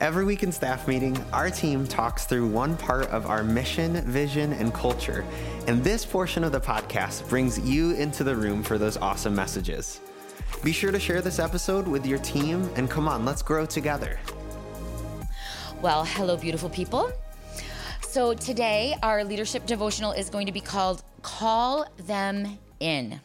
Every week in staff meeting, our team talks through one part of our mission, vision, and culture. And this portion of the podcast brings you into the room for those awesome messages. Be sure to share this episode with your team and come on, let's grow together. Well, hello, beautiful people. So today, our leadership devotional is going to be called Call Them In.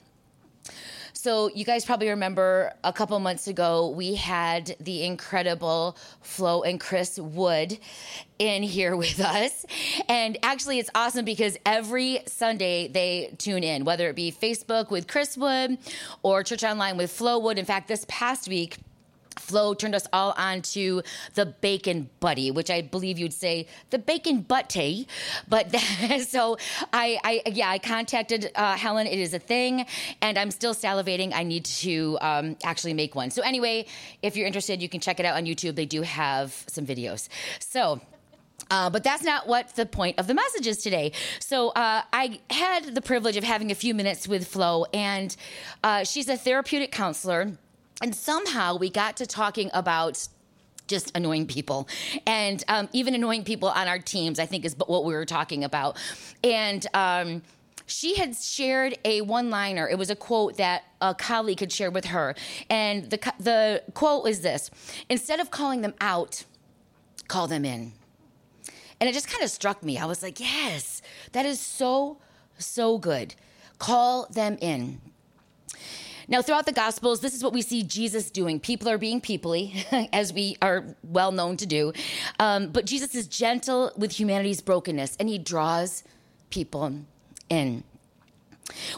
So, you guys probably remember a couple months ago, we had the incredible Flo and Chris Wood in here with us. And actually, it's awesome because every Sunday they tune in, whether it be Facebook with Chris Wood or Church Online with Flo Wood. In fact, this past week, Flo turned us all on to the bacon buddy, which I believe you'd say the bacon butty. But so I, I, yeah, I contacted uh, Helen. It is a thing, and I'm still salivating. I need to um, actually make one. So anyway, if you're interested, you can check it out on YouTube. They do have some videos. So uh, but that's not what the point of the message is today. So uh, I had the privilege of having a few minutes with Flo, and uh, she's a therapeutic counselor and somehow we got to talking about just annoying people. And um, even annoying people on our teams i think is what we were talking about. And um, she had shared a one liner it was a quote that a colleague had shared with her. And the, the quote is this. Instead of calling them out call them in. And it just kind of struck me. I was like yes that is so so good. Call them in now, throughout the Gospels, this is what we see Jesus doing. People are being peoply, as we are well known to do. Um, but Jesus is gentle with humanity's brokenness, and he draws people in.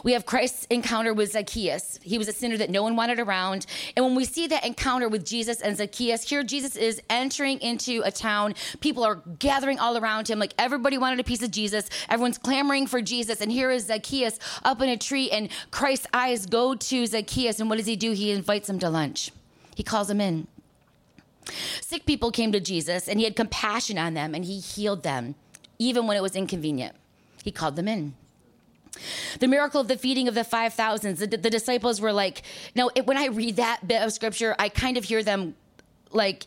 We have Christ's encounter with Zacchaeus. He was a sinner that no one wanted around. And when we see that encounter with Jesus and Zacchaeus, here Jesus is entering into a town. People are gathering all around him. Like everybody wanted a piece of Jesus. Everyone's clamoring for Jesus. And here is Zacchaeus up in a tree. And Christ's eyes go to Zacchaeus. And what does he do? He invites him to lunch, he calls him in. Sick people came to Jesus and he had compassion on them and he healed them, even when it was inconvenient. He called them in. The miracle of the feeding of the 5,000, the, the, disciples were like, no, it, when I read that bit of scripture, I kind of hear them like,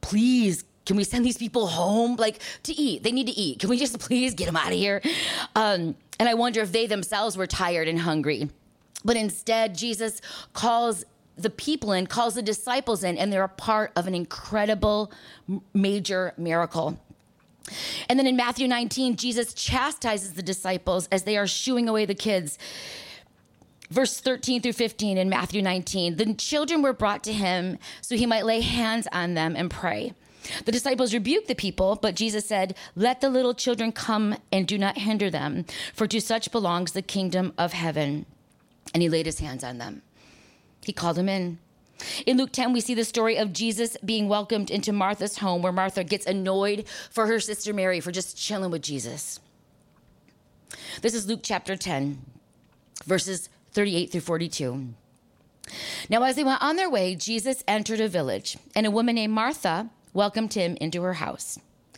please, can we send these people home? Like, to eat. They need to eat. Can we just please get them out of here? Um, and I wonder if they themselves were tired and hungry. But instead, Jesus calls the people in, calls the disciples in, and they're a part of an incredible major miracle. And then in Matthew 19, Jesus chastises the disciples as they are shooing away the kids. Verse 13 through 15 in Matthew 19 the children were brought to him so he might lay hands on them and pray. The disciples rebuked the people, but Jesus said, Let the little children come and do not hinder them, for to such belongs the kingdom of heaven. And he laid his hands on them. He called them in. In Luke 10, we see the story of Jesus being welcomed into Martha's home, where Martha gets annoyed for her sister Mary for just chilling with Jesus. This is Luke chapter 10, verses 38 through 42. Now, as they went on their way, Jesus entered a village, and a woman named Martha welcomed him into her house.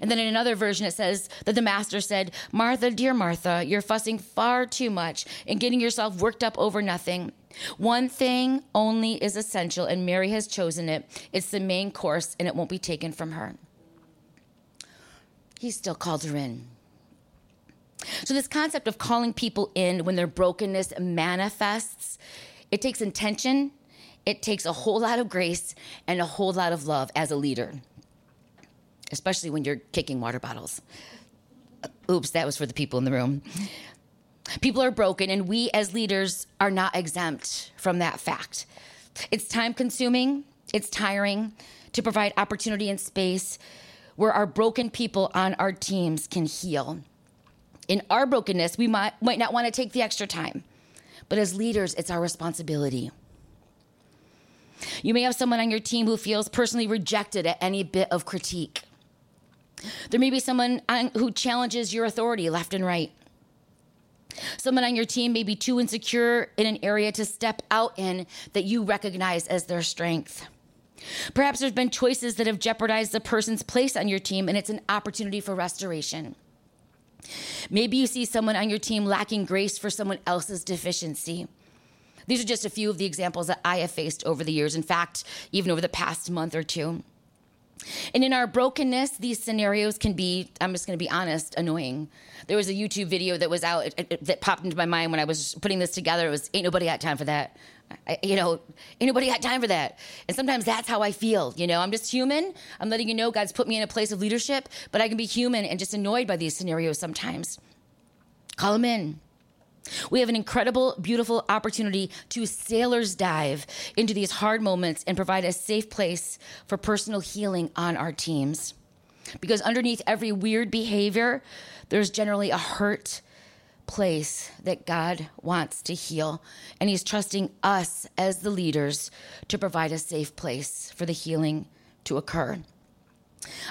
And then in another version, it says that the master said, Martha, dear Martha, you're fussing far too much and getting yourself worked up over nothing. One thing only is essential, and Mary has chosen it. It's the main course, and it won't be taken from her. He still called her in. So, this concept of calling people in when their brokenness manifests, it takes intention, it takes a whole lot of grace, and a whole lot of love as a leader, especially when you're kicking water bottles. Uh, oops, that was for the people in the room. People are broken, and we as leaders are not exempt from that fact. It's time consuming, it's tiring to provide opportunity and space where our broken people on our teams can heal. In our brokenness, we might, might not want to take the extra time, but as leaders, it's our responsibility. You may have someone on your team who feels personally rejected at any bit of critique. There may be someone who challenges your authority left and right. Someone on your team may be too insecure in an area to step out in that you recognize as their strength. Perhaps there's been choices that have jeopardized the person's place on your team, and it's an opportunity for restoration. Maybe you see someone on your team lacking grace for someone else's deficiency. These are just a few of the examples that I have faced over the years. In fact, even over the past month or two. And in our brokenness, these scenarios can be, I'm just going to be honest, annoying. There was a YouTube video that was out it, it, that popped into my mind when I was putting this together. It was, ain't nobody got time for that. I, you know, ain't nobody got time for that. And sometimes that's how I feel. You know, I'm just human. I'm letting you know God's put me in a place of leadership, but I can be human and just annoyed by these scenarios sometimes. Call them in. We have an incredible, beautiful opportunity to sailors dive into these hard moments and provide a safe place for personal healing on our teams. Because underneath every weird behavior, there's generally a hurt place that God wants to heal. And He's trusting us as the leaders to provide a safe place for the healing to occur.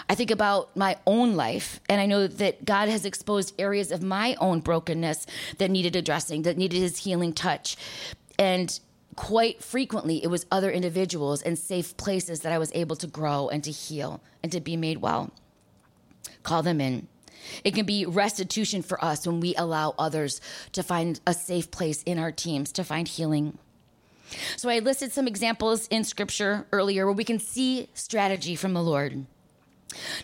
I think about my own life, and I know that God has exposed areas of my own brokenness that needed addressing, that needed His healing touch. And quite frequently, it was other individuals and safe places that I was able to grow and to heal and to be made well. Call them in. It can be restitution for us when we allow others to find a safe place in our teams to find healing. So I listed some examples in scripture earlier where we can see strategy from the Lord.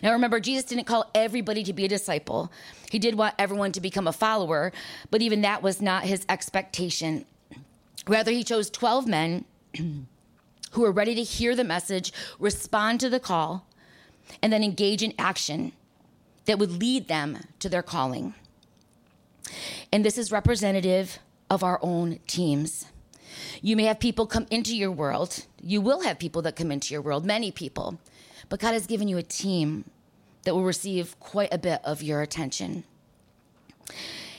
Now remember, Jesus didn't call everybody to be a disciple. He did want everyone to become a follower, but even that was not his expectation. Rather, he chose 12 men who were ready to hear the message, respond to the call, and then engage in action that would lead them to their calling. And this is representative of our own teams. You may have people come into your world. You will have people that come into your world, many people. But God has given you a team that will receive quite a bit of your attention.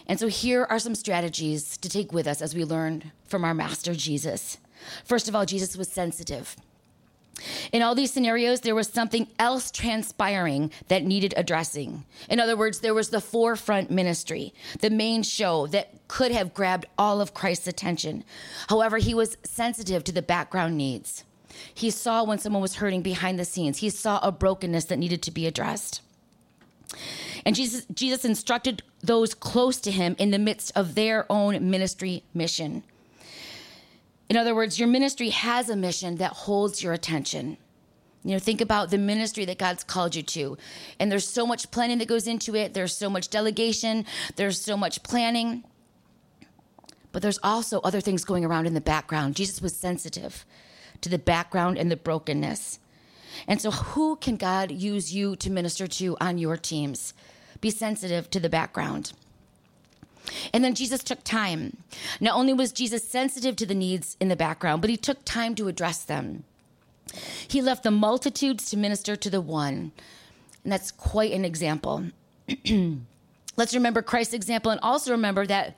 And so here are some strategies to take with us as we learn from our master Jesus. First of all, Jesus was sensitive. In all these scenarios, there was something else transpiring that needed addressing. In other words, there was the forefront ministry, the main show that could have grabbed all of Christ's attention. However, he was sensitive to the background needs. He saw when someone was hurting behind the scenes. He saw a brokenness that needed to be addressed. And Jesus, Jesus instructed those close to him in the midst of their own ministry mission. In other words, your ministry has a mission that holds your attention. You know, think about the ministry that God's called you to. And there's so much planning that goes into it, there's so much delegation, there's so much planning. But there's also other things going around in the background. Jesus was sensitive to the background and the brokenness. And so, who can God use you to minister to on your teams? Be sensitive to the background. And then Jesus took time. Not only was Jesus sensitive to the needs in the background, but he took time to address them. He left the multitudes to minister to the one. And that's quite an example. Let's remember Christ's example and also remember that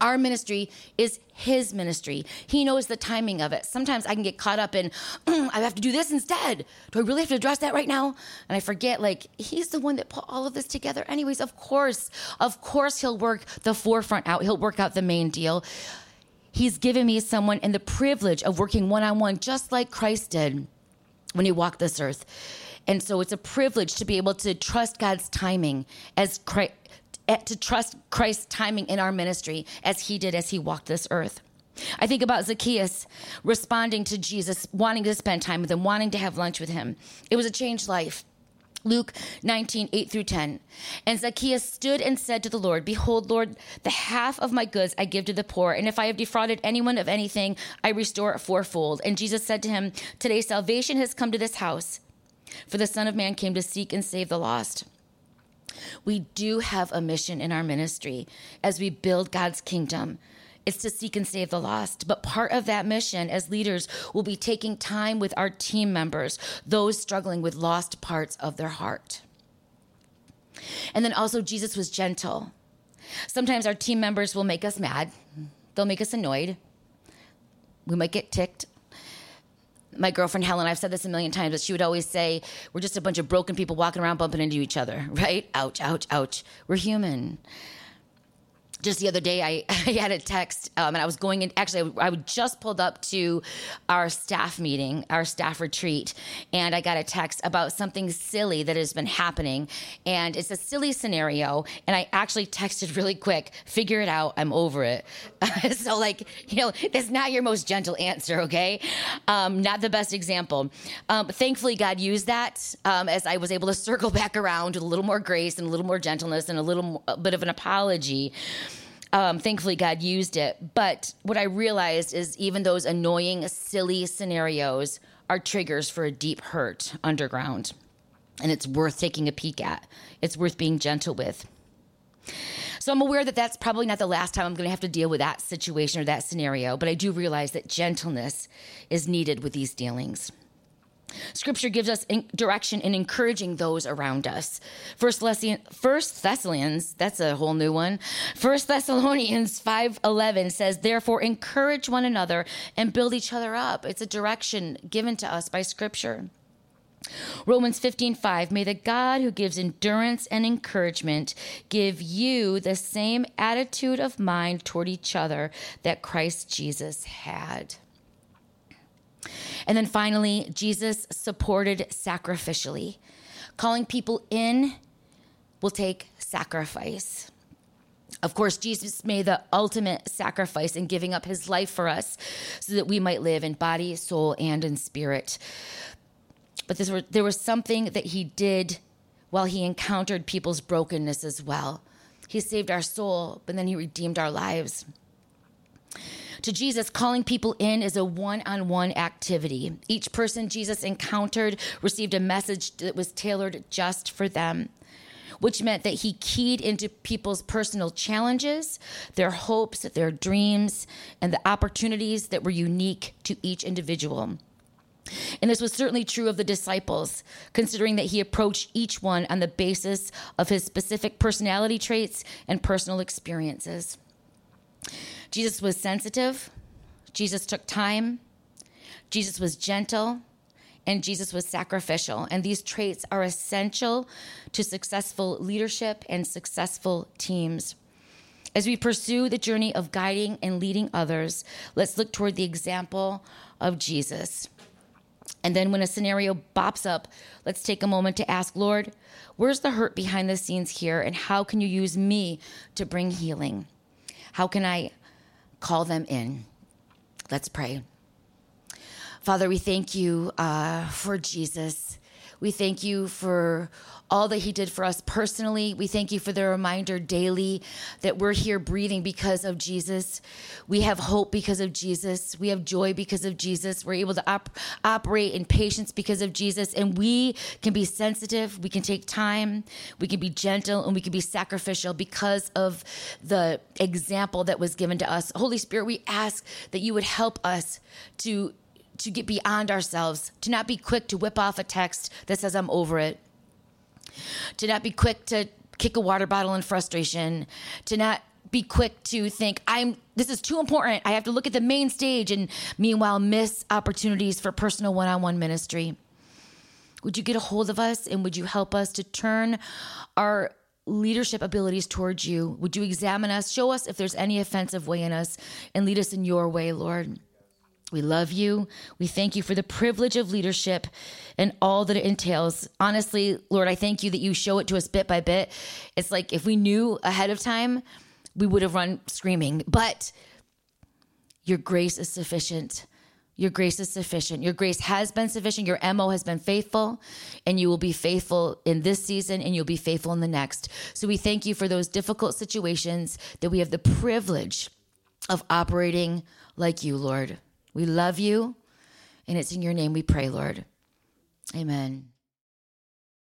our ministry is his ministry. He knows the timing of it. Sometimes I can get caught up in, I have to do this instead. Do I really have to address that right now? And I forget, like, he's the one that put all of this together. Anyways, of course, of course, he'll work the forefront out, he'll work out the main deal. He's given me someone and the privilege of working one on one, just like Christ did when he walked this earth. And so it's a privilege to be able to trust God's timing as Christ, to trust Christ's timing in our ministry as he did as he walked this earth. I think about Zacchaeus responding to Jesus, wanting to spend time with him, wanting to have lunch with him. It was a changed life. Luke 19, 8 through 10. And Zacchaeus stood and said to the Lord, Behold, Lord, the half of my goods I give to the poor, and if I have defrauded anyone of anything, I restore it fourfold. And Jesus said to him, Today salvation has come to this house, for the Son of Man came to seek and save the lost. We do have a mission in our ministry as we build God's kingdom. It's to seek and save the lost. But part of that mission as leaders will be taking time with our team members, those struggling with lost parts of their heart. And then also, Jesus was gentle. Sometimes our team members will make us mad, they'll make us annoyed. We might get ticked my girlfriend Helen, I've said this a million times, but she would always say, We're just a bunch of broken people walking around bumping into each other, right? Ouch, ouch, ouch. We're human. Just the other day, I, I had a text, um, and I was going in. Actually, I, I just pulled up to our staff meeting, our staff retreat, and I got a text about something silly that has been happening. And it's a silly scenario. And I actually texted really quick, figure it out, I'm over it. so, like, you know, that's not your most gentle answer, okay? Um, not the best example. Um, thankfully, God used that um, as I was able to circle back around with a little more grace and a little more gentleness and a little a bit of an apology. Um, thankfully, God used it. But what I realized is even those annoying, silly scenarios are triggers for a deep hurt underground. And it's worth taking a peek at, it's worth being gentle with. So I'm aware that that's probably not the last time I'm going to have to deal with that situation or that scenario, but I do realize that gentleness is needed with these dealings. Scripture gives us direction in encouraging those around us. First Thessalonians, that's a whole new one. First Thessalonians 5:11 says, "Therefore encourage one another and build each other up." It's a direction given to us by scripture. Romans 15:5 May the God who gives endurance and encouragement give you the same attitude of mind toward each other that Christ Jesus had. And then finally, Jesus supported sacrificially. Calling people in will take sacrifice. Of course, Jesus made the ultimate sacrifice in giving up his life for us so that we might live in body, soul, and in spirit. But there was something that he did while he encountered people's brokenness as well. He saved our soul, but then he redeemed our lives to Jesus, calling people in is a one on one activity. Each person Jesus encountered received a message that was tailored just for them, which meant that he keyed into people's personal challenges, their hopes, their dreams, and the opportunities that were unique to each individual. And this was certainly true of the disciples, considering that he approached each one on the basis of his specific personality traits and personal experiences. Jesus was sensitive, Jesus took time, Jesus was gentle, and Jesus was sacrificial. And these traits are essential to successful leadership and successful teams. As we pursue the journey of guiding and leading others, let's look toward the example of Jesus. And then when a scenario bops up, let's take a moment to ask, Lord, where's the hurt behind the scenes here? And how can you use me to bring healing? How can I call them in. Let's pray. Father, we thank you uh, for Jesus. We thank you for all that he did for us personally. We thank you for the reminder daily that we're here breathing because of Jesus. We have hope because of Jesus. We have joy because of Jesus. We're able to op- operate in patience because of Jesus. And we can be sensitive. We can take time. We can be gentle and we can be sacrificial because of the example that was given to us. Holy Spirit, we ask that you would help us to to get beyond ourselves, to not be quick to whip off a text that says, I'm over it, to not be quick to kick a water bottle in frustration, to not be quick to think I'm this is too important. I have to look at the main stage and meanwhile miss opportunities for personal one-on-one ministry. Would you get a hold of us and would you help us to turn our leadership abilities towards you? Would you examine us, show us if there's any offensive way in us and lead us in your way, Lord? We love you. We thank you for the privilege of leadership and all that it entails. Honestly, Lord, I thank you that you show it to us bit by bit. It's like if we knew ahead of time, we would have run screaming. But your grace is sufficient. Your grace is sufficient. Your grace has been sufficient. Your MO has been faithful, and you will be faithful in this season and you'll be faithful in the next. So we thank you for those difficult situations that we have the privilege of operating like you, Lord. We love you. And it's in your name we pray, Lord. Amen.